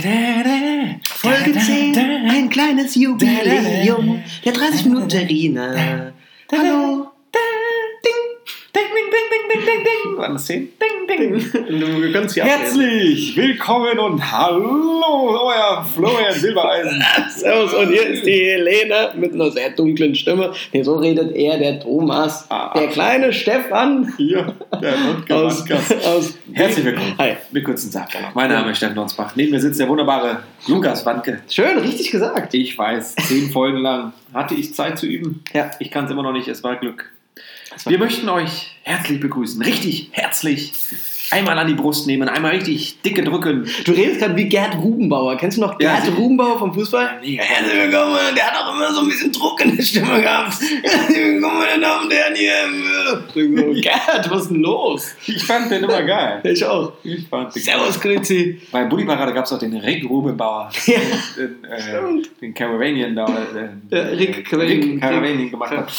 Folge 10, ein kleines Jubiläum. Der 30 Minuten Terrine. Hallo. Ding, ding, ding, ding, ding, ding, ding. Waren das zehn? Ding, ding. Du kannst ablesen. Herzlich willkommen und hallo, euer Florian Silbereisen. Servus, und hier ist die Helene mit einer sehr dunklen Stimme. Nee, so redet er, der Thomas. Ah. Der kleine Stefan. Hier, der Aus, aus Herzlich willkommen. Hi. Mit kurzen Sack. Mein Name ist Steffen Nonsbach. Neben mir sitzt der wunderbare Lukas Wandke. Schön, richtig gesagt. Ich weiß, zehn Folgen lang hatte ich Zeit zu üben. Ja. Ich kann es immer noch nicht, es war Glück. Wir möchten euch herzlich begrüßen. Richtig herzlich. Einmal an die Brust nehmen, einmal richtig dicke drücken. Du redest gerade wie Gerd Rubenbauer. Kennst du noch Gerd. Rubenbauer vom Fußball? Ja, mega. Herzlich willkommen. Der hat auch immer so ein bisschen Druck in der Stimme gehabt. Herzlich willkommen, meine Damen und Herren hier. So, Gerd, was ist denn los? Ich fand den immer geil. Ich auch. Ich fand den Servus, Grüezi. Bei Bulli Parade gab es auch den Rick Rubenbauer. Ja. Den, äh, Stimmt. den Caravanian da. Äh, Ja, Rick Caravanian. Gemacht hat.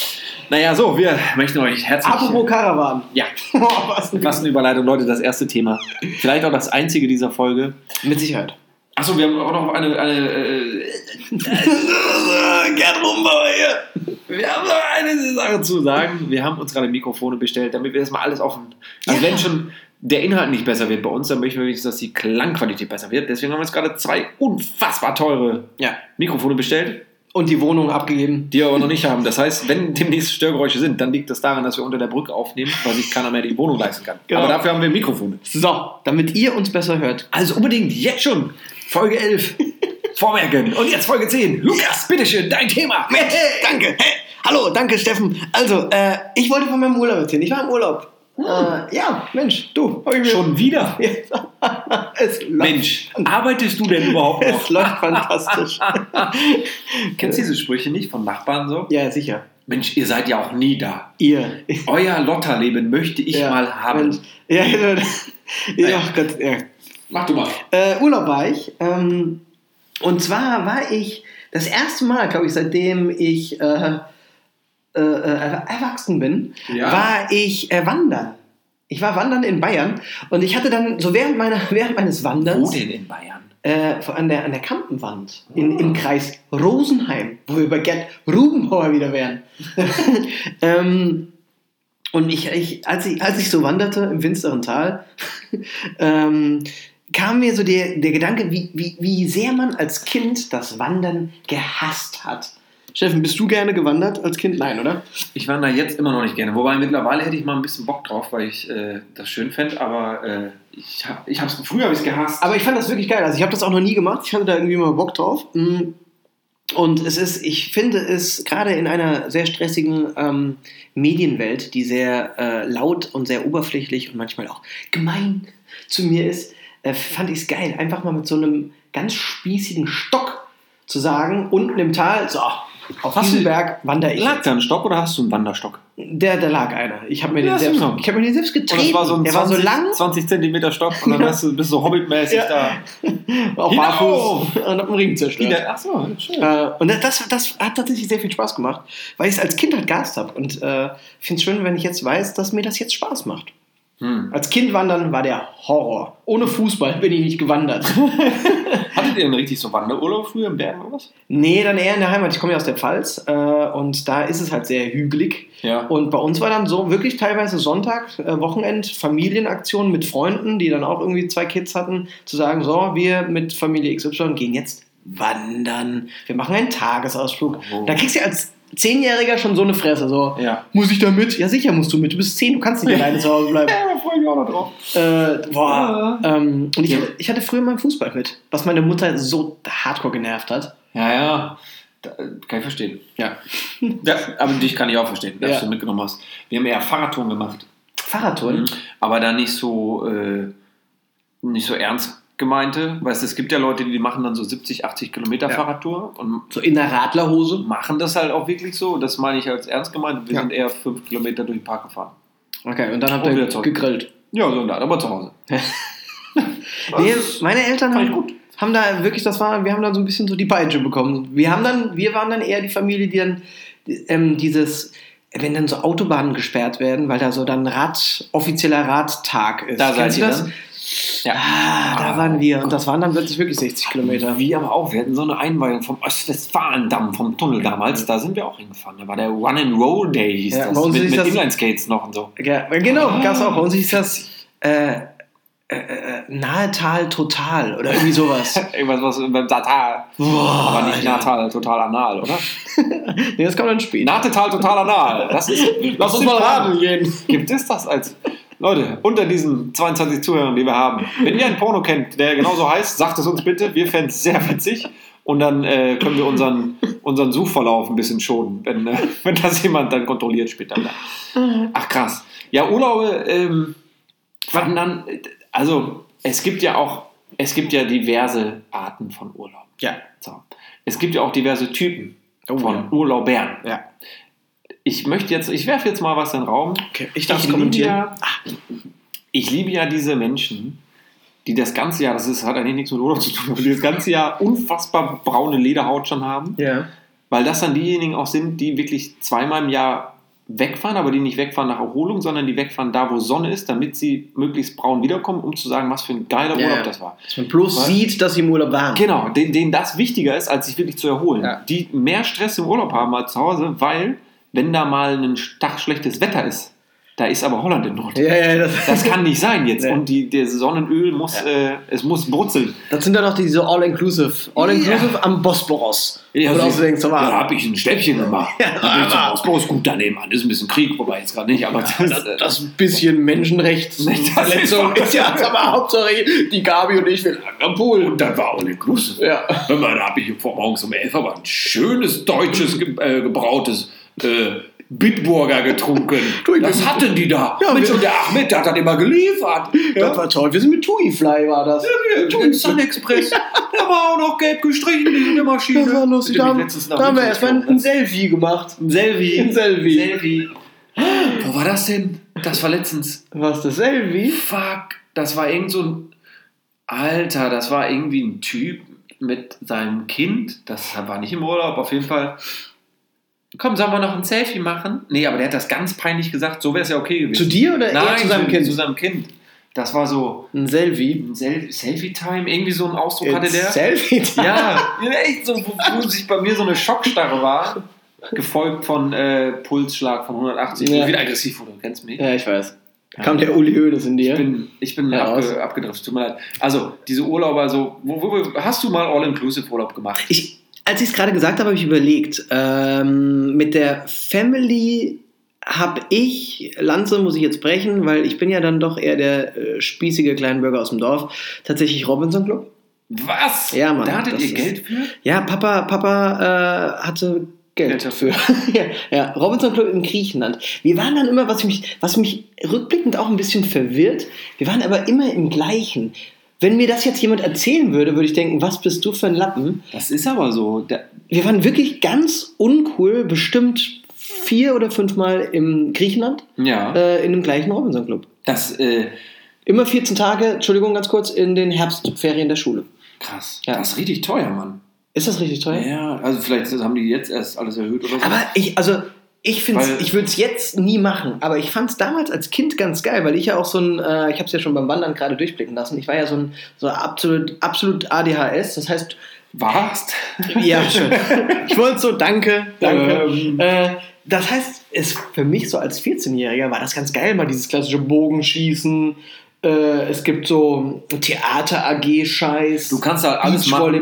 Naja, so, wir möchten euch herzlich. Apropos Karawan. Ja, Oh, was was eine Überleitung, Leute, das erste Thema. Vielleicht auch das einzige dieser Folge. Mit Sicherheit. Achso, wir haben auch noch eine. eine äh, Gerd Rubenbauer hier. wir haben noch eine Sache zu sagen. Wir haben uns gerade Mikrofone bestellt, damit wir das mal alles offen. Also, Ja. wenn schon der Inhalt nicht besser wird bei uns, dann möchten wir wenigstens, dass die Klangqualität besser wird. Deswegen haben wir uns gerade zwei unfassbar teure Ja. Mikrofone bestellt. Und die Wohnung abgegeben. die wir aber noch nicht haben. Das heißt, wenn demnächst Störgeräusche sind, dann liegt das daran, dass wir unter der Brücke aufnehmen, weil sich keiner mehr die Wohnung leisten kann. Genau. Aber dafür haben wir Mikrofone. So, damit ihr uns besser hört. Also unbedingt jetzt schon Folge 11 vormerken. Und jetzt Folge 10. Lukas, bitteschön, dein Thema. Mensch, danke. Hey, hallo, danke, Steffen. Also, äh, ich wollte von meinem Urlaub erzählen. Ich war im Urlaub. Äh, ja, Mensch, du. Schon wieder? Mensch, arbeitest du denn überhaupt noch? Es läuft fantastisch. Kennst du diese Sprüche nicht von Nachbarn so? ja, sicher. Mensch, ihr seid ja auch nie da. Ihr. Euer Lotterleben möchte ich Ja, mal haben. Ja, ja, ja, Gott, ja. Mach du mal. Äh, Urlaub war ich. Ähm, und zwar war ich das erste Mal, glaube ich, seitdem ich äh, äh, äh, erwachsen bin, Ja. war ich äh, wandern. Ich war wandern in Bayern und ich hatte dann so während, meiner, während meines Wo Wanderns denn in Bayern? äh, an, der, an der Kampenwand in, im Kreis Rosenheim, wo wir bei Gerd Rubenbauer wieder wären. ähm, und ich, ich, als ich, als ich so wanderte im finsteren Tal, ähm, kam mir so der, der Gedanke, wie, wie, wie sehr man als Kind das Wandern gehasst hat. Steffen, bist du gerne gewandert als Kind? Nein, oder? Ich wandere jetzt immer noch nicht gerne. Wobei mittlerweile hätte ich mal ein bisschen Bock drauf, weil ich äh, das schön fände. Aber äh, ich hab, ich hab's, früher habe ich es gehasst. Aber ich fand das wirklich geil. Also ich habe das auch noch nie gemacht. Ich hatte da irgendwie mal Bock drauf. Mm. Und es ist, ich finde es gerade in einer sehr stressigen ähm, Medienwelt, die sehr äh, laut und sehr oberflächlich und manchmal auch gemein zu mir ist, äh, fand ich es geil, einfach mal mit so einem ganz spießigen Stock zu sagen, unten im Tal, so, auf Hast diesem du- Berg wandere ich. Lag da ein Stock oder hast du einen Wanderstock? Der, der lag einer. Ich habe mir, Ja, den selbst- ich hab mir den selbst Und getreten. das war so ein der 20, war so lang. 20 Zentimeter Stock und dann hast du, bist du so hobbitmäßig Ja. da. Hinauf! barfuß und hab einen Ring zerstört. Ach so, schön. Äh, und das, das hat tatsächlich sehr viel Spaß gemacht, weil ich es als Kind halt gehasst habe. Und äh, finde es schön, wenn ich jetzt weiß, dass mir das jetzt Spaß macht. Hm. Als Kind wandern war der Horror. Ohne Fußball bin ich nicht gewandert. Hattet ihr denn richtig so Wanderurlaub früher im Bergen oder was? nee, dann eher in der Heimat. Ich komme ja aus der Pfalz äh, und da ist es halt sehr hügelig. Ja. Und bei uns war dann so wirklich teilweise Sonntag, äh, Wochenend, Familienaktion mit Freunden, die dann auch irgendwie zwei Kids hatten, zu sagen, so, wir mit Familie XY gehen jetzt wandern. Wir machen einen Tagesausflug. Oh. Da kriegst du als Zehnjähriger schon so eine Fresse, so, Ja. muss ich da mit? Ja, sicher musst du mit. Du bist zehn, du kannst nicht alleine zu Hause bleiben. Ich auch noch drauf. Äh, boah. Ja. Ähm, und ich, Ja. hatte, ich hatte früher mal Fußball mit, was meine Mutter so hardcore genervt hat. Ja, ja. Da, kann ich verstehen. Ja. ja. Aber dich kann ich auch verstehen, dass Ja. du mitgenommen hast. Wir haben eher Fahrradtouren gemacht. Fahrradtouren. Mhm. Aber da nicht so, äh, nicht so ernst gemeinte. Weißt du, es gibt ja Leute, die machen dann so 70, 80 Kilometer Ja. Fahrradtour und So in der Radlerhose. machen das halt auch wirklich so. Das meine ich als ernst gemeint. Wir Ja. sind eher fünf Kilometer durch den Park gefahren. Okay, und dann habt Und ihr gegrillt. Ja, so da, aber zu Hause. Nee, meine Eltern haben, haben da wirklich, das war, wir haben da so ein bisschen so die Peitsche bekommen. Wir haben dann, wir waren dann eher die Familie, die dann ähm, dieses, wenn dann so Autobahnen gesperrt werden, weil da so dann Rad, offizieller Radtag ist. Da seid Kennst ihr das? dann? Ja. Ah, da waren wir. Und das waren dann plötzlich wirklich 60 Kilometer. Wir aber auch. Wir hatten so eine Einweihung vom Ostwestfalen-Damm, vom Tunnel damals. Da sind wir auch hingefahren. Da war der Run and Roll Day, hieß Ja, das. Mit, hieß mit Inline-Skates noch und so. Ja, genau, Ah. gab's auch. Bei uns hieß das äh, äh, äh, Nahetal Total oder irgendwie sowas. Irgendwas was beim Tatal. Aber nicht. Natal, total anal, oder? Nee, das kommt dann später. Natetal, total anal. Das ist, Lass uns mal raten gehen. Gibt es das als. Leute, unter diesen 22 Zuhörern, die wir haben, wenn ihr einen Porno kennt, der genauso heißt, sagt es uns bitte. Wir fänden es sehr witzig. Und dann äh, können wir unseren, unseren Suchverlauf ein bisschen schonen, wenn, äh, wenn das jemand dann kontrolliert später. Ach krass. Ja, Urlaube, ähm, wann dann, also es gibt ja auch, es gibt ja diverse Arten von Urlaub. Ja. So. Es gibt ja auch diverse Typen Oh, von ja. Urlaubern. Ja. Ich möchte jetzt, ich werfe jetzt mal was in den Raum. Okay, ich darf liebe kommentieren. Ja, ich liebe ja diese Menschen, die das ganze Jahr, das ist, hat eigentlich nichts mit Urlaub zu tun, aber die das ganze Jahr unfassbar braune Lederhaut schon haben, Ja. weil das dann diejenigen auch sind, die wirklich zweimal im Jahr wegfahren, aber die nicht wegfahren nach Erholung, sondern die wegfahren da, wo Sonne ist, damit sie möglichst braun wiederkommen, um zu sagen, was für ein geiler Ja, Urlaub das war. Dass man bloß Was? sieht, dass sie im Urlaub waren. Genau, denen, denen das wichtiger ist, als sich wirklich zu erholen. Ja. Die mehr Stress im Urlaub haben als zu Hause, weil, wenn da mal ein Tag schlechtes Wetter ist, da ist aber Holland im Nord. Ja, ja, das, Das kann nicht sein jetzt. Nee. Und die, der Sonnenöl muss, Ja. äh, es muss brutzeln. das sind dann auch diese All-Inclusive. All-Inclusive am Bosporos. Ja, sie- so denkst, da habe ich ein Stäbchen gemacht. Ja, Ausbau, ist gut daneben an. Ist ein bisschen Krieg, wobei jetzt gerade nicht, aber das, das, das bisschen Menschenrechtsverletzung ist- ist ja aber Hauptsache die Gabi und ich will am Pool. und dann war all inclusive. Ja. Da habe ich vor morgens um 11 aber ein schönes deutsches äh, gebrautes äh, Bitburger getrunken. Was bin- hatten die da? Ja, Mensch, wir- und der Ahmed, der hat das immer geliefert. Das war toll. Wir sind mit Tui Fly, war das. Tui Sun Express. Der war auch noch gelb gestrichen, diese Maschine. Das war lustig. Da da haben wir erstmal ein, ein Selfie gemacht. Ein Selfie. Ein Selfie. Selfie. Wo war das denn? Das war letztens. Was, das Selfie? Fuck. Das war irgend so ein. Alter, das war irgendwie ein Typ mit seinem Kind. Das war nicht im Urlaub, auf jeden Fall. Komm, sollen wir noch ein Selfie machen? Nee, aber der hat das ganz peinlich gesagt. So wäre es ja okay gewesen. Zu dir oder Nein, zu seinem Kind? Zu seinem Kind. Das war so Ein Selfie. ein Sel Selfie-Time. Irgendwie so ein Ausdruck hatte der. Selfie? Ja, echt so, wo, wo sich bei mir so eine Schockstarre war, gefolgt von äh, Pulsschlag von 180. Ja. Ja. Wieder aggressiv wurde, du kennst mich. Ja, ich weiß. Kam der Uli Hoeneß in dir? Ich bin, ich bin Ja, abge, abgedriftet, tut mir leid. Also, diese Urlauber, so, wo, wo, hast du mal All-Inclusive-Urlaub gemacht? Ich, als ich es gerade gesagt habe, habe ich überlegt. Ähm, mit der Family habe ich, Lanze muss ich jetzt brechen, weil ich bin ja dann doch eher der äh, spießige Kleinbürger aus dem Dorf, tatsächlich Robinson Club. Was? Ja, Mann, Da hattet ihr Geld für? Ja, Papa, Papa äh, hatte Geld Geld dafür. ja, ja, Robinson Club in Griechenland. Wir waren dann immer, was mich, was mich rückblickend auch ein bisschen verwirrt, wir waren aber immer im gleichen. Wenn mir das jetzt jemand erzählen würde, würde ich denken, was bist du für ein Lappen? Das ist aber so. Der, Wir waren wirklich ganz uncool, bestimmt vier oder fünfmal im Griechenland ja, äh, in dem gleichen Robinson Club. das, äh, Immer 14 Tage, Entschuldigung, ganz kurz, in den Herbstferien der Schule. krass. Ja. Das ist richtig teuer, Mann. Ist das richtig teuer? Ja, also vielleicht haben die jetzt erst alles erhöht oder so. Aber ich, also, ich finde ich würde es jetzt nie machen, aber ich fand es damals als Kind ganz geil, weil ich ja auch so ein, äh, ich habe es ja schon beim Wandern gerade durchblicken lassen, ich war ja so ein so absolut, absolut ADHS, das heißt, warst? ja, schön. ich wollte so, danke, danke. Ähm. Äh, das heißt, es für mich so als 14-Jähriger war das ganz geil, mal dieses klassische Bogenschießen. Äh, es gibt so Theater-AG-Scheiß. Du kannst da alles machen.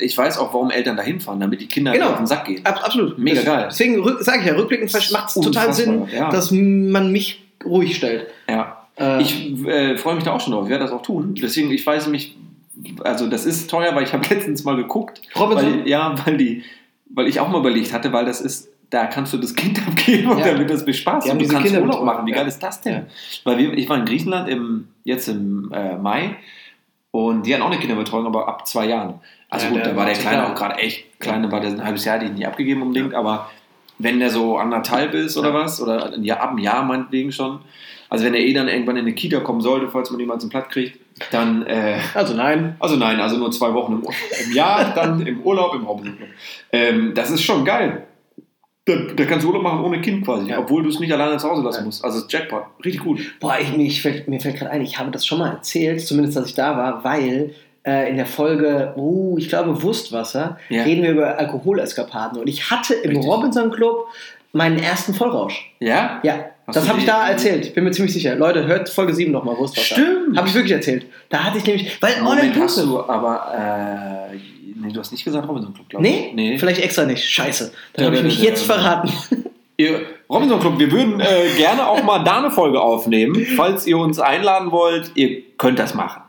Ich weiß auch, warum Eltern da hinfahren, damit die Kinder Genau. auf den Sack gehen. Ab, absolut. Mega geil. Deswegen sage ich ja, rückblickend macht es total Sinn, ja. dass man mich ruhig stellt. Ja. Äh, Ich äh, freue mich da auch schon drauf. Ich werde das auch tun. Deswegen, ich weiß mich, also das ist teuer, weil ich habe letztens mal geguckt. Robinson? Weil, ja, weil die, weil ich auch mal überlegt hatte, weil das ist, da kannst du das Kind abgeben und Ja. dann wird das bespaßt. Die Und du kannst Urlaub Kinderbetreuung, machen. Wie geil ist das denn? Ja. Weil wir, ich war in Griechenland im, jetzt im äh, Mai und die hatten auch eine Kinderbetreuung, aber ab zwei Jahren. Also Ja, gut, da war der Kleine auch gerade echt, Kleine war der ein halbes Jahr, die ich nicht abgegeben unbedingt, aber wenn der so anderthalb ist oder was, oder ein Jahr, ab einem Jahr meinetwegen schon, also wenn er eh dann irgendwann in eine Kita kommen sollte, falls man mal zum Platz kriegt, dann, äh, also nein. also nein, also nur zwei Wochen im, im Jahr, dann im Urlaub, im Hauptsächlich. Ähm, das ist schon geil. Da, da kannst du Urlaub machen ohne Kind quasi, Ja. obwohl du es nicht alleine zu Hause lassen Ja. musst. Also Jackpot, richtig gut. Boah, ich, mir, ich fällt, mir fällt gerade ein, ich habe das schon mal erzählt, zumindest, dass ich da war, weil äh, in der Folge, uh, ich glaube, Wurstwasser, Ja. reden wir über Alkoholeskapaden. Und ich hatte im Richtig. Robinson Club meinen ersten Vollrausch. Ja? Ja, Hast das habe ich da erzählt. Bin mir ziemlich sicher. Leute, hört Folge 7 nochmal, Wurstwasser. Stimmt. Habe ich wirklich erzählt. Da hatte ich nämlich, weil Moment, hast du aber, äh, nee, du hast nicht gesagt Robinson Club, glaube ich. Nee? Vielleicht extra nicht. Scheiße. Dann habe ich mich jetzt verraten. Ihr, Robinson Club, wir würden äh, gerne auch mal da eine Folge aufnehmen. Falls ihr uns einladen wollt, ihr könnt das machen.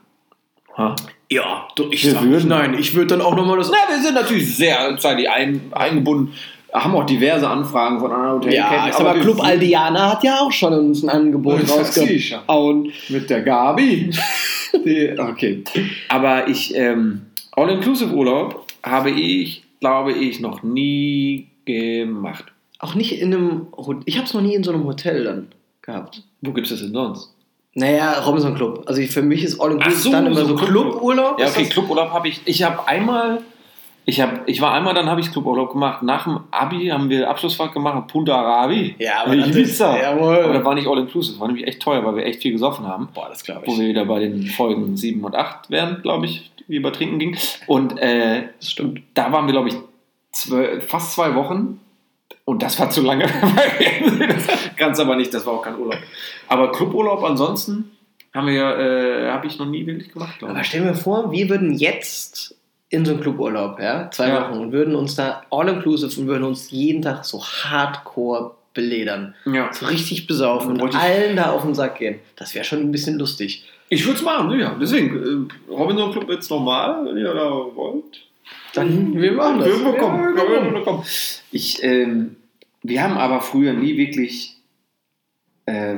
Ha? Ja, ich Wir sag würden- nein. Ich würde dann auch nochmal das. Na, wir sind natürlich sehr zeitlich ein, eingebunden, haben auch diverse Anfragen von anderen Hotelketten. Ja, ich wir Club Aldiana hat ja auch schon uns ein Angebot rausgehauen. Mit der Gabi. Die, okay. Aber ich, ähm, All-Inclusive-Urlaub habe ich, glaube ich, noch nie gemacht. Auch nicht in einem Hotel. Ich habe es noch nie in so einem Hotel dann gehabt. Wo gibt es das denn sonst? Naja, Robinson Club. Also für mich ist All Inclusive Ach so, dann immer so so Club- Cluburlaub. Ja, okay, Cluburlaub habe ich. Ich habe einmal, ich habe, ich war einmal, dann habe ich Cluburlaub gemacht. Nach dem Abi haben wir Abschlussfahrt gemacht, Punta Arabi. Ja, aber das ist- jawohl. Aber das war nicht all inclusive, war nämlich echt teuer, weil wir echt viel gesoffen haben. Boah, das glaube Wo ich. wir wieder bei den Folgen 7 und 8 wären, glaube ich, wie über Trinken ging. Und äh, Das stimmt. da waren wir, glaube ich, zwölf, fast zwei Wochen. Und das war zu lange. Ganz aber nicht, das war auch kein Urlaub. Aber Cluburlaub ansonsten haben wir, äh, habe ich noch nie wirklich gemacht, glaube Aber ich. stell mir vor, wir würden jetzt in so einen Cluburlaub, ja, zwei Ja. Wochen und würden uns da All Inclusive und würden uns jeden Tag so hardcore beledern. Ja. So richtig besaufen und allen da auf den Sack gehen. Das wäre schon ein bisschen lustig. Ich würde es machen, ja. Deswegen, äh, Robinson Club jetzt normal, wenn ihr da wollt. Dann, wir machen das. Wir kommen. Ja, wir Würden kommen. wir kommen. Ich, ähm, wir haben aber früher nie wirklich äh,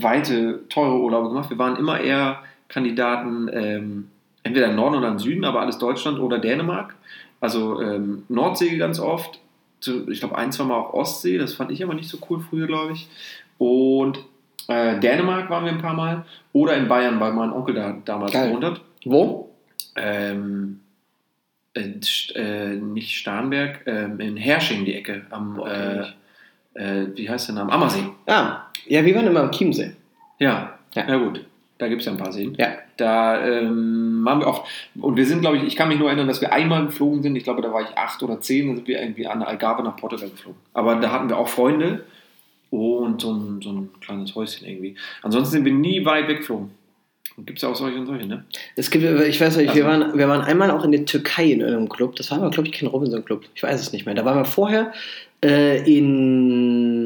weite, teure Urlaube gemacht. Wir waren immer eher Kandidaten, ähm, entweder im Norden oder im Süden, aber alles Deutschland oder Dänemark. Also ähm, Nordsee ganz oft. Zu, ich glaube, ein, zwei Mal auch Ostsee. Das fand ich aber nicht so cool früher, glaube ich. Und äh, Dänemark waren wir ein paar Mal. Oder in Bayern, weil mein Onkel da damals Geil. gewohnt hat. Wo? Ähm, äh, äh, nicht Starnberg, ähm, in Hersching die Ecke. Am, Boah, äh, äh, wie heißt der Name? Ammersee. Ah, ja, wir waren immer am Chiemsee. Ja, Ja. ja. gut. Da gibt es ja ein paar Seen. Ja. Da ähm, waren wir auch, und wir sind, glaube ich, ich kann mich nur erinnern, dass wir einmal geflogen sind. Ich glaube, da war ich acht oder zehn, da sind wir irgendwie an der Algarve nach Portugal geflogen. Aber da hatten wir auch Freunde und so ein, so ein kleines Häuschen irgendwie. Ansonsten sind wir nie weit weggeflogen. Gibt es ja auch solche und solche, ne? Es gibt, ich weiß nicht, wir, Also- waren, wir waren einmal auch in der Türkei in irgendeinem Club. Das war aber, glaube ich, kein Robinson-Club. Ich weiß es nicht mehr. Da waren wir vorher äh, in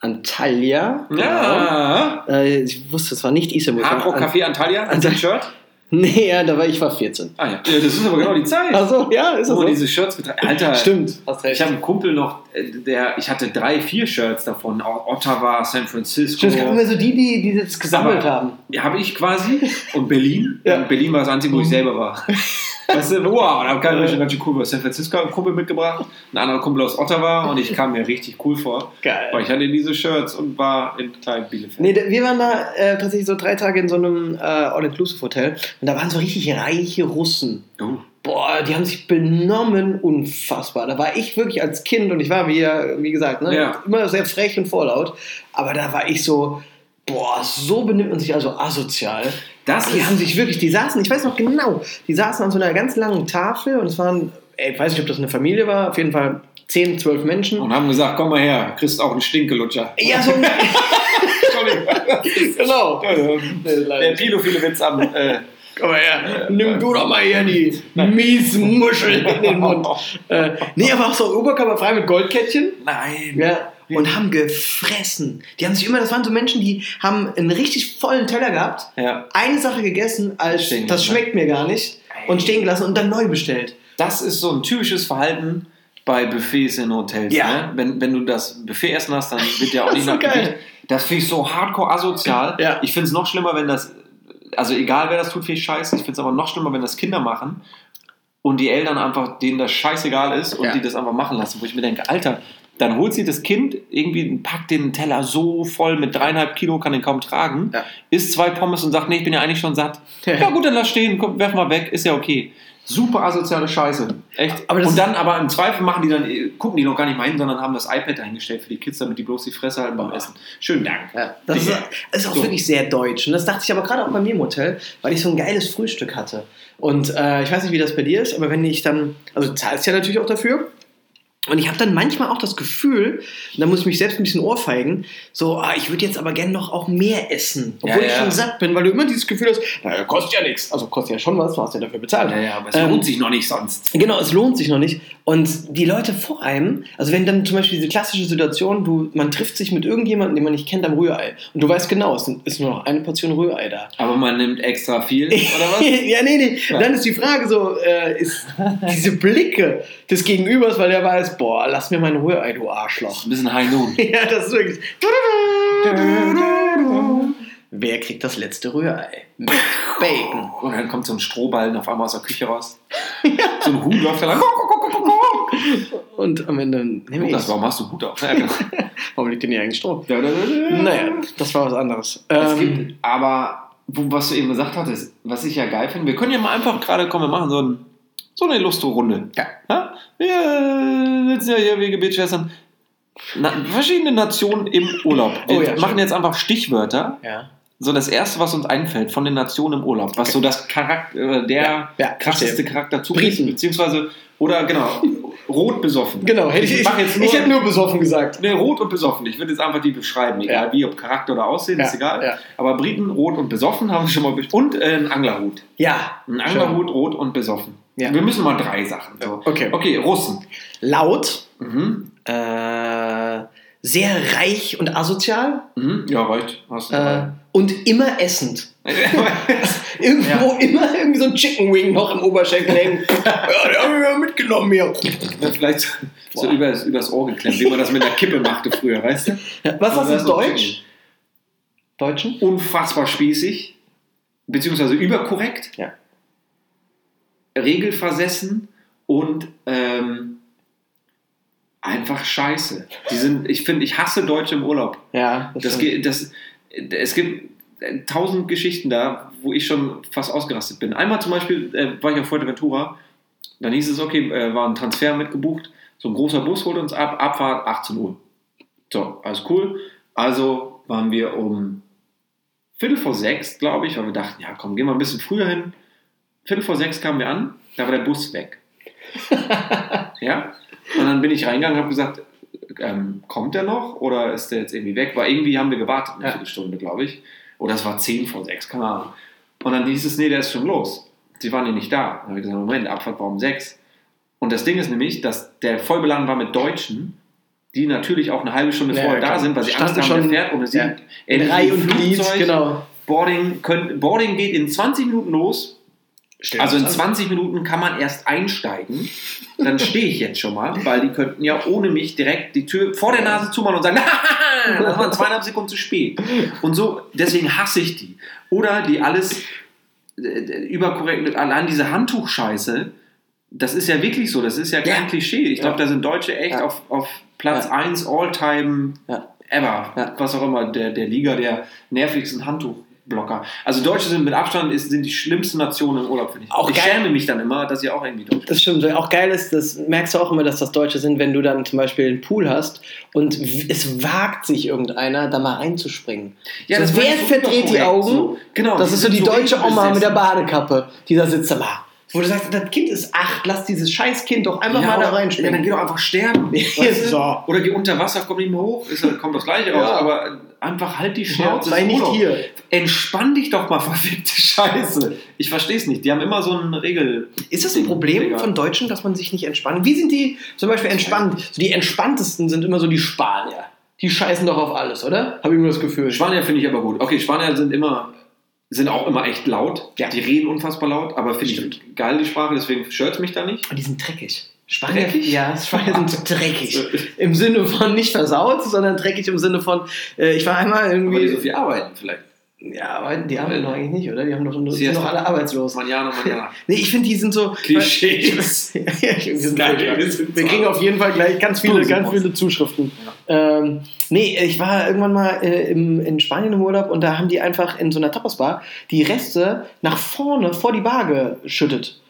Antalya. Ja. Äh, ich wusste, es war nicht Istanbul. Hardrock Café Antalya, Ant- ein Shirt. Nee, ja, da war ich war 14. Ah ja. ja, das ist aber genau die Zeit. Achso, ja, ist das wo so? man diese Shirts getragen Alter, Stimmt, hast recht. ich habe einen Kumpel noch, äh, der, ich hatte drei, vier Shirts davon. Ottawa, San Francisco. Stimmt, es gab immer so die, die, die das gesammelt Aber- haben. Ja, habe ich quasi. Und Berlin. Ja. Und Berlin war das einzige, wo ich selber war. Weißt du, wow, da kam ich ganz schön cool. Aus San Francisco hat ein Kumpel mitgebracht, ein anderer Kumpel aus Ottawa und ich kam mir richtig cool vor. Geil. Weil ich hatte diese Shirts und war in kleinen Bielefeld. Nee, wir waren da äh, tatsächlich so drei Tage in so einem äh, All-Inclusive-Hotel und da waren so richtig reiche Russen. Oh. Boah, die haben sich benommen, unfassbar. Da war ich wirklich als Kind und ich war, wie, wie gesagt, ne, Ja. immer sehr frech und vorlaut. Aber da war ich so, boah, so benimmt man sich also asozial. Das Die haben sich wirklich, die saßen, ich weiß noch genau, die saßen an so einer ganz langen Tafel und es waren, ey, ich weiß nicht, ob das eine Familie war, auf jeden Fall 10, 12 Menschen. und haben gesagt, komm mal her, kriegst auch einen Stinkelutscher. Ja, so ein, Entschuldigung. genau. Der pädophile Witz am. Äh, Komm mal her, nimm du doch mal hier die Miesmuschel in den Mund. äh, nee, aber auch so oberkörperfrei mit Goldkettchen. nein. Ja. Und haben gefressen. Die haben sich immer, das waren so Menschen, die haben einen richtig vollen Teller gehabt, Ja. eine Sache gegessen, als Stehen das schmeckt mir gar nicht, und stehen gelassen und dann neu bestellt. Das ist so ein typisches Verhalten bei Buffets in Hotels. Ja. Ne? Wenn, wenn du das Buffet essen hast, dann wird ja auch nicht nach. Gewicht. Das finde ich so hardcore asozial. Ja. Ich finde es noch schlimmer, wenn das, also egal wer das tut, finde ich scheiße. Ich finde es aber noch schlimmer, wenn das Kinder machen und die Eltern einfach, denen das scheißegal ist und Ja. die das einfach machen lassen. Wo ich mir denke, Alter, Dann holt sie das Kind irgendwie, packt den Teller so voll mit dreieinhalb Kilo, kann den kaum tragen, Ja. isst zwei Pommes und sagt, nee, ich bin ja eigentlich schon satt. Ja. Ja gut, dann lass stehen, komm, werf mal weg, ist ja okay. Super asoziale Scheiße. Echt. Und dann aber im Zweifel machen die dann, äh, gucken die noch gar nicht mal hin, sondern haben das iPad dahingestellt für die Kids, damit die bloß die Fresse halten beim Essen. Schönen Dank. Ja, das ist, ist auch So. wirklich sehr deutsch. Und das dachte ich aber gerade auch bei mir im Hotel, weil ich so ein geiles Frühstück hatte. Und äh, ich weiß nicht, wie das bei dir ist, aber wenn ich dann, also du zahlst ja natürlich auch dafür. Und ich habe dann manchmal auch das Gefühl, und da muss ich mich selbst ein bisschen ohrfeigen, so, ah, ich würde jetzt aber gerne noch auch mehr essen, obwohl Ja, ich ja. schon satt bin, weil du immer dieses Gefühl hast, naja, kostet ja nichts. Also kostet ja schon was, du hast ja dafür bezahlt. Ja, ja, aber es Ähm, lohnt sich noch nicht sonst. Genau, es lohnt sich noch nicht. Und die Leute vor einem, also wenn dann zum Beispiel diese klassische Situation, du, man trifft sich mit irgendjemandem, den man nicht kennt, am Rührei. Und du weißt genau, es ist nur noch eine Portion Rührei da. Aber man nimmt extra viel, oder was? ja, nee, nee. Ja. Dann ist die Frage so, äh, ist diese Blicke des Gegenübers, weil der weiß, boah, lass mir mein Rührei, du Arschloch. Ein bisschen High Noon. ja, das ist wirklich. Wer kriegt das letzte Rührei? Mit Bacon. Und dann kommt so ein Strohballen auf einmal aus der Küche raus. So ein Huhn läuft da lang. Und am Ende nehme ich Das, warum hast du Hut auf? Ja, genau. Warum liegt denn hier eigentlich Strom? Naja, Naja, das war was anderes. Es Ähm, gibt aber, was du eben gesagt hattest, was ich ja geil finde, wir können ja mal einfach gerade kommen, wir machen so, ein, so eine Lustro-Runde. Ja. Ja? Wir sitzen ja hier wie Gebetsschwestern. Na, verschiedene Nationen im Urlaub. Wir Oh ja, machen schön. jetzt einfach Stichwörter. ja. So das erste, was uns einfällt von den Nationen im Urlaub, was Okay. so das Charakter, äh, der Ja, ja, krasseste verstehe. Charakterzug Briten. beziehungsweise, oder genau, rot besoffen. Genau, hätte ich, ich, ich, jetzt ich, nur, hätte nur besoffen gesagt. Nee, rot und besoffen. Ich würde jetzt einfach die beschreiben, egal Ja. wie, ob Charakter oder Aussehen, ist egal. Ja. Aber Briten, rot und besoffen haben wir schon mal Und äh, ein Anglerhut. ja. Ein Anglerhut, rot und besoffen. Ja. Wir müssen mal drei Sachen. So. Okay. Okay, Russen. Laut, Mhm. äh, sehr reich und asozial Mhm. Ja, reicht. Hast du äh, und immer essend. Irgendwo immer irgendwie so ein Chicken Wing noch im Oberschenkel hängen. ja, den haben wir mitgenommen hier. Ja, Vielleicht so Boah. übers, übers Ohr geklemmt, wie man das mit der Kippe machte früher, weißt du? Ja, was So, hast das du ist Deutsch? Deutschen? Unfassbar spießig, beziehungsweise überkorrekt, Ja. Regelversessen und ähm, einfach scheiße. Die sind, ich finde, ich hasse Deutsche im Urlaub. Ja, Das, geht- das, es gibt äh, tausend Geschichten da, wo ich schon fast ausgerastet bin. Einmal zum Beispiel äh, war ich auf Fuerteventura, dann hieß es, okay, äh, war ein Transfer mitgebucht, so ein großer Bus holt uns ab, Abfahrt 18 Uhr. So, alles cool. Also waren wir um Viertel vor sechs, glaube ich, weil wir dachten, ja komm, gehen wir ein bisschen früher hin. Viertel vor sechs kamen wir an, da war der Bus weg. ja, und dann bin ich reingegangen und habe gesagt, ähm, kommt der noch oder ist der jetzt irgendwie weg? Weil irgendwie haben wir gewartet, eine Ja. Viertelstunde, glaube ich. Oder es war 10 vor 6, keine Ahnung. Und dann hieß es, nee, der ist schon los. Sie waren ja nicht da. Dann habe ich gesagt, Moment, Abfahrt war um 6. Und das Ding ist nämlich, dass der voll beladen war mit Deutschen, die natürlich auch eine halbe Stunde Ja, vorher klar. da sind, weil sie Angst haben, schon- der fährt ohne sie. ja. In Reihe und Flugzeug. genau. Boarding, können, Boarding geht in 20 Minuten los. Also in 20 Minuten kann man erst einsteigen. Dann stehe ich jetzt schon mal, weil die könnten ja ohne mich direkt die Tür vor der Nase zumachen und sagen, das waren zweieinhalb Sekunden zu spät. Und so, deswegen hasse ich die. Oder die alles äh, überkorrekt, allein diese Handtuchscheiße, das ist ja wirklich so, das ist ja kein Ja. Klischee. Ich glaube, Ja. da sind Deutsche echt Ja. auf, auf Platz Ja. 1 All-Time ever, was auch immer, der, der Liga der nervigsten Handtuchblocker. Also Deutsche sind mit Abstand ist, sind die schlimmste Nation im Urlaub, finde ich. Auch ich geil. schäme mich dann immer, dass ihr auch irgendwie Deutsch Das stimmt. Auch geil ist, das merkst du auch immer, dass das Deutsche sind, wenn du dann zum Beispiel einen Pool hast und es wagt sich irgendeiner, da mal reinzuspringen. Ja, so, das wer so verdreht die Augen? so. Genau, das ist so die deutsche Oma mit der Badekappe, die da sitzt. Aber, wo du sagst, das Kind ist acht, lass dieses scheiß Kind doch einfach mal da ja, ja, reinspringen. dann geh doch einfach sterben. So. Oder geh unter Wasser, komm nicht mehr hoch, ist, kommt das gleiche raus, Ja. aber einfach halt die Schnauze. sei ist nicht hier. Entspann dich doch mal, verfickte Scheiße. Ich verstehe es nicht. Die haben immer so einen Regel. Ist das ein Problem Digga. von Deutschen, dass man sich nicht entspannt? Wie sind die zum Beispiel entspannt? So die entspanntesten sind immer so die Spanier. Die scheißen doch auf alles, oder? Habe ich immer das Gefühl. Spanier finde ich aber gut. Okay, Spanier sind immer, sind auch immer echt laut. Ja. Die reden unfassbar laut, aber finde ich geil, die Sprache, deswegen stört es mich da nicht. Und die sind dreckig. Spanier, Dreckig? Ja, Spanier sind dreckig. Im Sinne von nicht versaut, sondern dreckig im Sinne von, äh, ich war einmal Aber die irgendwie. so viel arbeiten vielleicht. Ja, aber die wir noch eigentlich nicht, oder? Die haben doch die Sie sind noch alle arbeitslos. Manjano, Manjana. Nee, ich finde, die sind so. Klischees. ja, wir, sind furchtbar. wir wir kriegen auf jeden Fall gleich ganz viele, ganz viele Zuschriften. Ähm, nee, ich war irgendwann mal äh, im, in Spanien im Urlaub und da haben die einfach in so einer Tapasbar die Reste nach vorne vor die Bar geschüttet.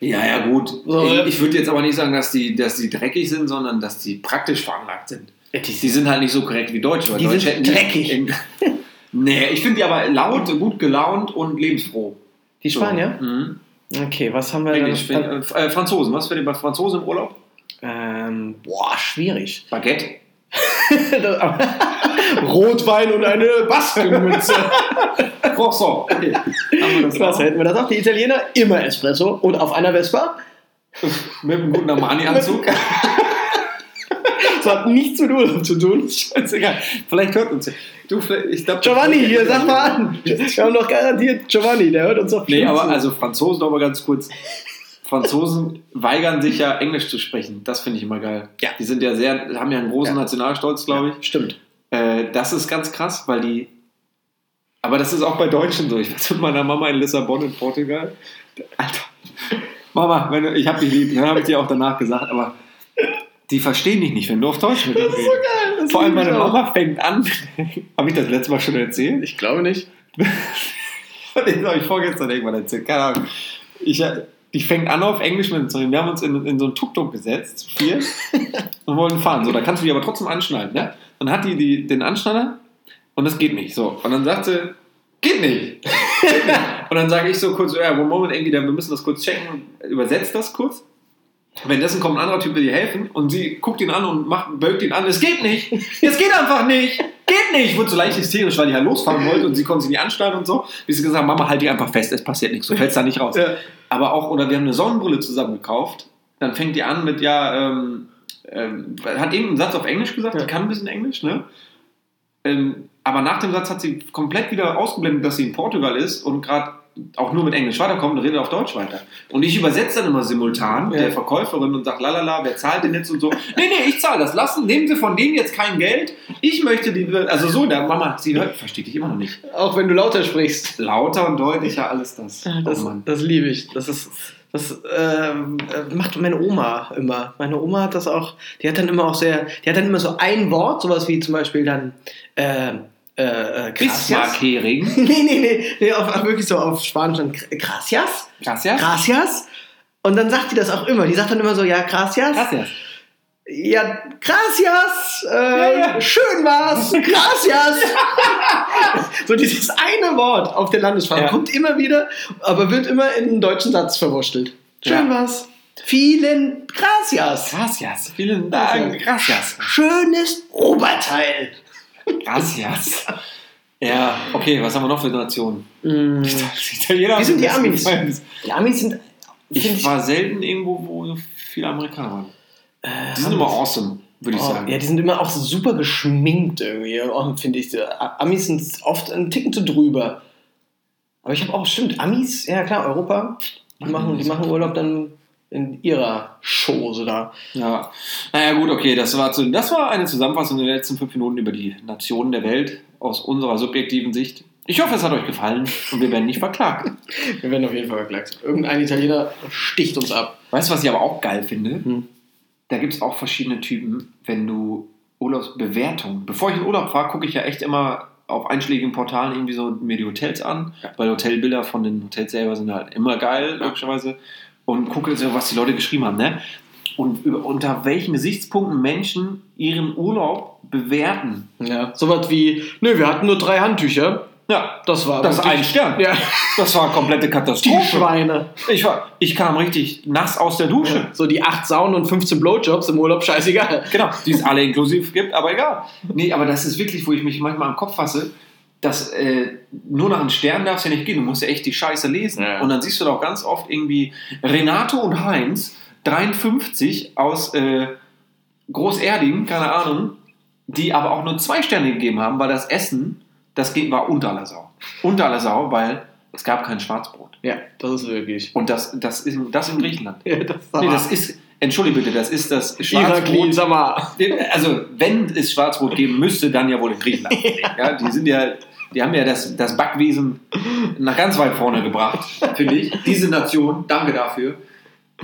Ja, ja, gut. So, ich ich würde jetzt aber nicht sagen, dass die, dass die dreckig sind, sondern dass die praktisch veranlagt sind. Die Die sind halt nicht so korrekt wie Deutsche. weil Die Deutsche sind dreckig. in- nee, ich finde die aber laut, gut gelaunt und lebensfroh. Die Spanier? So. Mhm. Okay, was haben wir Englisch, da? find- äh, Franzosen, was für die bei Franzosen im Urlaub? Ähm, boah, schwierig. Baguette. Rotwein und eine Bastelmütze. Croissant. Okay. Klasse, hätten wir das auch. Die Italiener immer Espresso und auf einer Vespa. Mit einem guten Armani-Anzug. Das hat nichts mit Urlaub zu tun. Scheißegal. Vielleicht hört uns. Du, ich glaub, Giovanni, hier, sag mal an. Wir haben doch garantiert Giovanni, der hört uns doch Nee, aber also Franzosen mal ganz kurz. Franzosen weigern sich ja Englisch zu sprechen. Das finde ich immer geil. Ja. Die sind ja sehr, haben ja einen großen Ja. Nationalstolz, glaube ich. Stimmt. Äh, das ist ganz krass, weil die. Aber das ist auch bei Deutschen so. Ich war mit meiner Mama in Lissabon in Portugal. Alter. Mama, wenn du, ich habe dich lieb, dann habe ich dir auch danach gesagt, aber die verstehen dich nicht, wenn du auf Deutsch mit Das ist so geil. Das Vor allem meine auch. Mama fängt an. habe ich das letzte Mal schon erzählt? Ich glaube nicht. Das habe ich vorgestern irgendwann erzählt. Keine Ahnung. Ich, äh, die fängt an auf Englisch mit. Wir haben uns in, in so einen Tuk-Tuk gesetzt, zu vier, und wollen fahren. So, da kannst du die aber trotzdem anschnallen. Ne? Dann hat die, die den Anschnaller und das geht nicht. So. Und dann sagt sie, geht nicht. und dann sage ich so kurz, ja, Moment, irgendwie, wir müssen das kurz checken und übersetzt das kurz. Währenddessen kommt ein anderer Typ, will ihr helfen und sie guckt ihn an und macht, bölkt ihn an, es geht nicht, es geht einfach nicht, geht nicht. Wurde so leicht hysterisch, weil die halt losfahren wollte und sie konnte sie nicht ansteuern und so. Bis sie gesagt hat, Mama, halt dich einfach fest, es passiert nichts, du fällst da nicht raus. Ja. Aber auch, oder wir haben eine Sonnenbrille zusammen gekauft, dann fängt die an mit, ja, ähm, ähm, hat irgendeinen Satz auf Englisch gesagt, Ja. die kann ein bisschen Englisch, ne? Ähm, aber nach dem Satz hat sie komplett wieder ausgeblendet, dass sie in Portugal ist und gerade auch nur mit Englisch weiterkommt und redet auf Deutsch weiter. Und ich übersetze dann immer simultan Ja. der Verkäuferin und sage, lalala, wer zahlt denn jetzt und so. Nee, nee, ich zahle das. Lassen, nehmen Sie von denen jetzt kein Geld. Ich möchte die, also so, der Mama, sie hört, versteht dich immer noch nicht. Auch wenn du lauter sprichst. Lauter und deutlicher, alles das. Das, oh das liebe ich. Das ist. Das ähm, äh, macht meine Oma immer. Meine Oma hat das auch, die hat dann immer auch sehr, die hat dann immer so ein Wort, sowas wie zum Beispiel dann äh, äh, äh, Bismarck-Hering. nee, nee, nee, nee auf, wirklich so auf Spanisch dann Gracias. Gracias. Gracias. Und dann sagt die das auch immer. Die sagt dann immer so, ja, gracias. Gracias. Ja, gracias. Äh, Ja, ja. Schön war's. Gracias. so dieses eine Wort auf der Landessprache Ja. kommt immer wieder, aber wird immer in einen deutschen Satz verwurschtelt. Schön war's. Vielen gracias. Gracias. Vielen Dank. Gracias. Schönes Oberteil. Gracias. Ja, okay, was haben wir noch für Nationen? Mm. Italiener Wie sind die Amis? Die Amis sind. Ich, find war selten irgendwo, wo so viele Amerikaner waren. äh, Die sind immer awesome, würde ich Oh, sagen. ja, die sind immer auch super geschminkt irgendwie, oh, finde ich. Amis sind oft einen Ticken zu drüber. Aber ich habe auch, stimmt, Amis, ja klar, Europa, die machen, die machen Urlaub dann in ihrer Chose da. Ja. Naja, gut, okay, das war, zu, das war eine Zusammenfassung der letzten fünf Minuten über die Nationen der Welt aus unserer subjektiven Sicht. Ich hoffe, es hat euch gefallen und wir werden nicht verklagt. Wir werden auf jeden Fall verklagt. Irgendein Italiener sticht uns ab. Weißt du, was ich aber auch geil finde? Hm. Da gibt es auch verschiedene Typen, wenn du Urlaubsbewertungen. Bevor ich in Urlaub fahre, gucke ich ja echt immer auf einschlägigen Portalen irgendwie so mir die Hotels an, Ja. weil Hotelbilder von den Hotels selber sind halt immer geil, logischerweise. Und gucke so, was die Leute geschrieben haben, ne? Und über, unter welchen Gesichtspunkten Menschen ihren Urlaub bewerten. Ja, sowas wie, nö, wir hatten nur drei Handtücher. Ja, Das war das wirklich- ein Stern. Ja, Das war komplette die Katastrophe. Schweine. Ich, war, ich kam richtig nass aus der Dusche. So die acht Saunen und 15 Blowjobs im Urlaub, scheißegal. Genau, die es alle inklusiv gibt, aber egal. Nee, aber das ist wirklich, wo ich mich manchmal am Kopf fasse, dass äh, nur nach einem Stern darf es ja nicht gehen. Du musst ja echt die Scheiße lesen. Ja. Und dann siehst du doch ganz oft irgendwie Renato und Heinz, 53 aus äh, Großerding, keine Ahnung, die aber auch nur zwei Sterne gegeben haben, weil das Essen, das geht, war unter aller Sau. Unter aller Sau, weil es gab kein Schwarzbrot. Ja, das ist wirklich. Und das, das, ist, das in Griechenland. Ja, das Nee, das ist, entschuldige bitte, das ist das Schwarzbrot. sag mal. Also, wenn es Schwarzbrot geben müsste, dann ja wohl in Griechenland. ja, die sind ja die haben ja das, das Backwesen nach ganz weit vorne gebracht, finde ich. Diese Nation, danke dafür.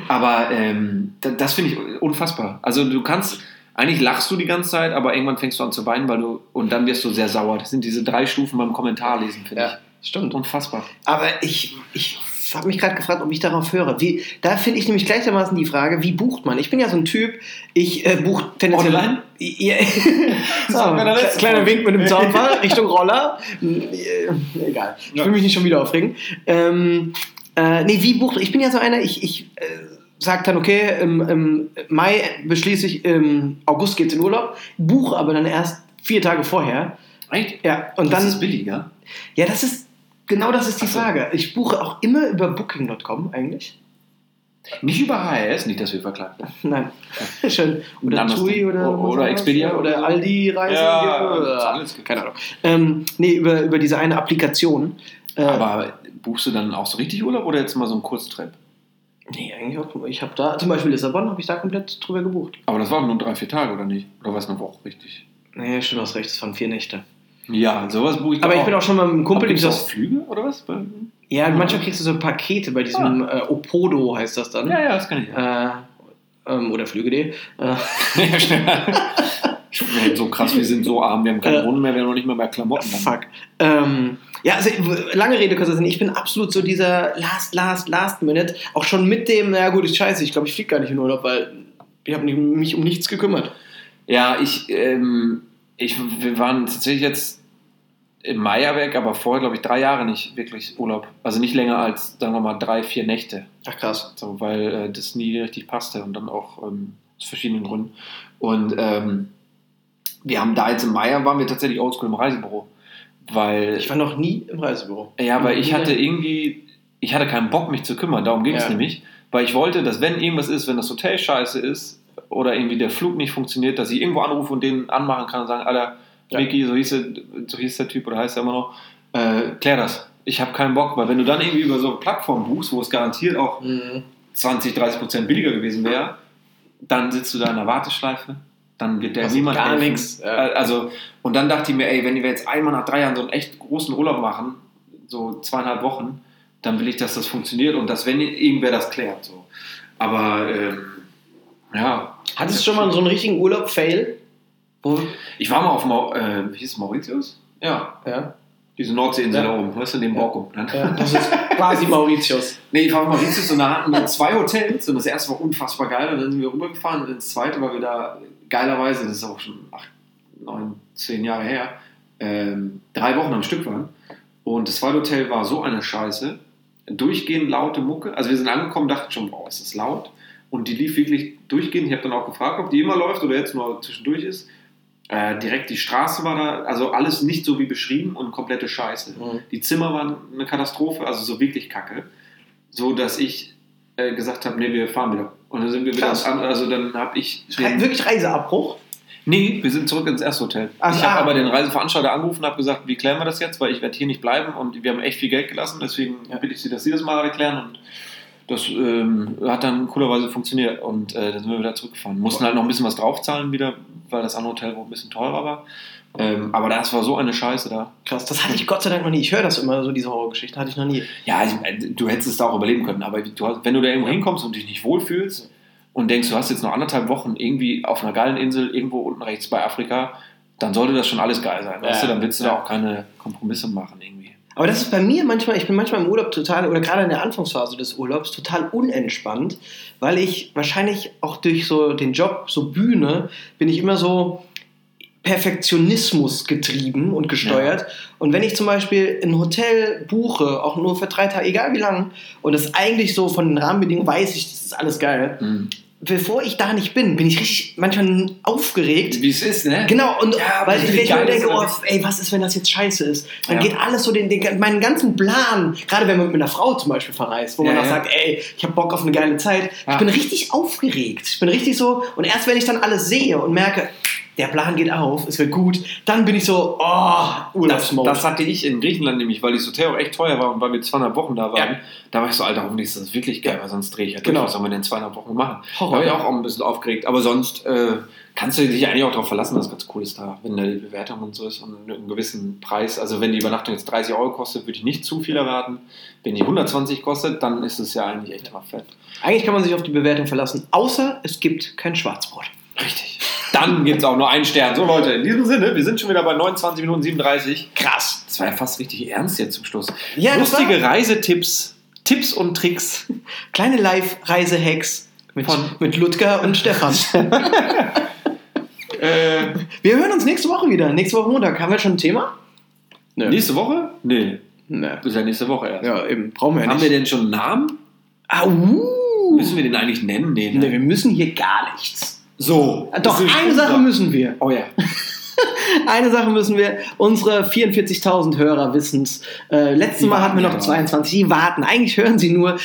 Aber ähm, da- das finde ich unfassbar. Also du kannst, eigentlich lachst du die ganze Zeit, aber irgendwann fängst du an zu weinen, weil du, und dann wirst du sehr sauer. Das sind diese drei Stufen beim Kommentarlesen, finde Ja, stimmt. ich. Unfassbar. Aber ich, ich habe mich gerade gefragt, ob ich darauf höre. Wie, da finde ich nämlich gleichermaßen die Frage, wie bucht man? Ich bin ja so ein Typ, ich äh, buche tendenziell... Online? Ja. so, letzten kleiner. Wink mit dem Zaunfall Richtung Roller. Äh, Egal, ich will mich nicht schon wieder aufregen. Ähm, äh, nee, wie bucht... Ich bin ja so einer, ich... ich äh, sage dann, okay, im, im Mai beschließe ich, im August geht's in Urlaub, buche aber dann erst vier Tage vorher. Echt? Ja, und das dann... ist billiger. Ja, das ist genau das ist die so. Frage. Ich buche auch immer über Booking.com eigentlich. Nicht über HRS, nicht, dass wir verklagt werden. Nein, schön. Ein Oder TUI oder, oder Expedia oder oder Aldi Reisen. Ja, alles keine Ahnung. Ähm, nee, über, über diese eine Applikation. Äh, Aber buchst du dann auch so richtig Urlaub oder jetzt mal so einen Kurztrip? nee, eigentlich auch. Ich habe da zum Beispiel Lissabon, habe ich da komplett drüber gebucht. Aber das waren nur drei, vier Tage, oder nicht? Oder war es eine Woche richtig? Nee, du hast recht, es waren vier Nächte. Ja, sowas buche ich Aber ich bin auch schon mal mit einem Kumpel, Gibt es auch Flüge oder was? Ja, manchmal kriegst du so Pakete bei diesem äh, Opodo, heißt das dann. Ja, ja, das kann ich. Äh, ähm, oder Flüge.de. Äh, ja schnell. Ich bin so krass, wir sind so arm, wir haben keine Äh. Wohnung mehr, wir haben noch nicht mal mehr Klamotten. Fuck. Ähm, ja, also lange Rede, kurzer Sinn. Ich bin absolut so dieser Last, Last, Last Minute. Auch schon mit dem, naja gut, ist scheiße, ich glaube, ich fliege gar nicht in Urlaub, weil ich habe mich um nichts gekümmert. Ja, ich, ähm, ich, wir waren tatsächlich jetzt im Mai weg, aber vorher, glaube ich, drei Jahre nicht wirklich Urlaub. Also nicht länger als, sagen wir mal, drei, vier Nächte. Ach krass. So, weil äh, das nie richtig passte und dann auch ähm, aus verschiedenen Gründen. Und ähm, wir haben da jetzt im Mai waren wir tatsächlich oldschool im Reisebüro. Weil, Ich war noch nie im Reisebüro. ja, weil ich hatte irgendwie, ich hatte keinen Bock, mich zu kümmern, darum ging es Ja. nämlich. Weil ich wollte, dass wenn irgendwas ist, wenn das Hotel scheiße ist oder irgendwie der Flug nicht funktioniert, dass ich irgendwo anrufe und den anmachen kann und sagen, Alter, Ja. Vicky, so hieß, der, so hieß der Typ oder heißt er immer noch, äh, klär das. Ich habe keinen Bock, weil wenn du dann irgendwie über so eine Plattform buchst, wo es garantiert auch Mhm. 20, 30 Prozent billiger gewesen wäre, dann sitzt du da in der Warteschleife, dann wird der Passiert niemand gar helfen. nichts, ja. Also, und dann dachte ich mir, ey, wenn wir jetzt einmal nach drei Jahren so einen echt großen Urlaub machen, so zweieinhalb Wochen, dann will ich, dass das funktioniert und dass, wenn irgendwer das klärt. So. Aber, ähm, ja. Hattest du schon mal so einen richtigen Urlaub-Fail? Ich war mal auf Mau äh, wie hieß es, Mauritius? Ja, ja, diese Nordseeinsel Ja. da oben, weißt du, den Ja. Borkum. Ne? ja, das ist quasi Mauritius. Nee, ich war auf Mauritius und da hatten wir zwei Hotels und das erste war unfassbar geil und dann sind wir rübergefahren und ins zweite, weil wir da geilerweise, das ist auch schon acht, neun, zehn Jahre her, ähm, drei Wochen am Stück waren. Und das zweite Hotel war so eine Scheiße, durchgehend laute Mucke. Also wir sind angekommen, dachten schon, wow, ist das laut. Und die lief wirklich durchgehend. Ich habe dann auch gefragt, ob die immer läuft oder jetzt nur zwischendurch ist. Äh, direkt die Straße war da, also alles nicht so wie beschrieben und komplette Scheiße. Mhm. Die Zimmer waren eine Katastrophe, also so wirklich kacke. So dass ich äh, gesagt habe, nee, wir fahren wieder. Und dann sind wir wieder andere, also dann habe ich. Re wirklich Reiseabbruch? Nee, wir sind zurück ins erste Hotel. Ach, ich habe ah. aber den Reiseveranstalter angerufen und habe gesagt, wie klären wir das jetzt, weil ich werde hier nicht bleiben und wir haben echt viel Geld gelassen, deswegen bitte ich Sie, dass Sie das mal erklären und das ähm, hat dann coolerweise funktioniert und äh, dann sind wir wieder zurückgefahren. Mussten halt noch ein bisschen was draufzahlen wieder, weil das andere Hotel wohl ein bisschen teurer war. Ähm, aber das war so eine Scheiße da. Krass, das hatte ich Gott sei Dank noch nie. Ich höre das immer, so diese Horrorgeschichte hatte ich noch nie. Ja, ich, äh, du hättest es da auch überleben können, aber du, wenn du da irgendwo hinkommst und dich nicht wohlfühlst und denkst, du hast jetzt noch anderthalb Wochen irgendwie auf einer geilen Insel irgendwo unten rechts bei Afrika, dann sollte das schon alles geil sein. Weißt Ja. du, dann willst du Ja. da auch keine Kompromisse machen irgendwie. Aber das ist bei mir manchmal, ich bin manchmal im Urlaub total, oder gerade in der Anfangsphase des Urlaubs, total unentspannt, weil ich wahrscheinlich auch durch so den Job, so Bühne, bin ich immer so Perfektionismus getrieben und gesteuert. Und wenn ich zum Beispiel ein Hotel buche, auch nur für drei Tage, egal wie lang, und das eigentlich so von den Rahmenbedingungen weiß ich, das ist alles geil. Bevor ich da nicht bin, bin ich richtig manchmal aufgeregt. Wie es ist, ne? Genau, und Ja, weil ich, ich mir denke, oh, ey, was ist, wenn das jetzt scheiße ist? Dann Ja. geht alles so den, den meinen ganzen Plan, gerade wenn man mit einer Frau zum Beispiel verreist, wo man Ja, auch ja. sagt, ey, ich habe Bock auf eine geile Zeit. Ich bin richtig aufgeregt. Ich bin richtig so, und erst wenn ich dann alles sehe und merke, der Plan geht auf, es wird gut, dann bin ich so, oh, Das, Urlaubsmode. das hatte ich in Griechenland nämlich, weil das Hotel auch echt teuer war und weil wir zweieinhalb Wochen da waren. Ja. Da war ich so, Alter, hoffentlich ist das wirklich geil, weil sonst drehe ich ja durch. Genau. Was sollen wir denn in zweieinhalb Wochen machen? Horror, da war ich auch ein bisschen aufgeregt. Aber sonst äh, kannst du dich eigentlich auch darauf verlassen, dass ganz cool ist da, wenn da die Bewertung und so ist und einen gewissen Preis. Also wenn die Übernachtung jetzt 30 Euro kostet, würde ich nicht zu viel erwarten. Wenn die 120 kostet, dann ist es ja eigentlich echt immer fett. Eigentlich kann man sich auf die Bewertung verlassen, außer es gibt kein Schwarzbrot. Richtig. Dann gibt es auch nur einen Stern. So Leute, in diesem Sinne, wir sind schon wieder bei 29 Minuten 37. Krass. Das war ja fast richtig ernst jetzt zum Schluss. Ja, Lustige Reisetipps, Tipps und Tricks. Kleine Live-Reise-Hacks mit, Von- mit Ludger und Stefan. Äh, Wir hören uns nächste Woche wieder. Nächste Woche Montag. Haben wir schon ein Thema? Nö. nächste Woche? Nee, Nö. das ist ja nächste Woche erst. Ja, eben. Brauchen wir ja Haben nicht. wir denn schon einen Namen? Au. Müssen wir den eigentlich nennen? Nee, ne? Nee, wir müssen hier gar nichts. So. Doch, Das ist eine Sache müssen wir. Oh ja. Eine Sache müssen wir. Unsere 44.000 Hörer wissen es. Äh, letztes Mal hatten wir noch ja 22. Die warten. Eigentlich hören sie nur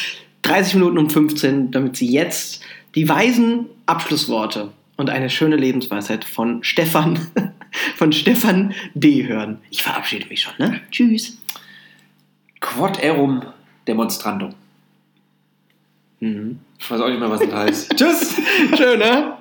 30 Minuten und 15, damit sie jetzt die weisen Abschlussworte und eine schöne Lebensweisheit von Stefan, von Stefan D. hören. Ich verabschiede mich schon, ne? Tschüss. Quod erum demonstrandum. Mhm. Ich weiß auch nicht mehr, was das heißt. Tschüss. Schön, ne?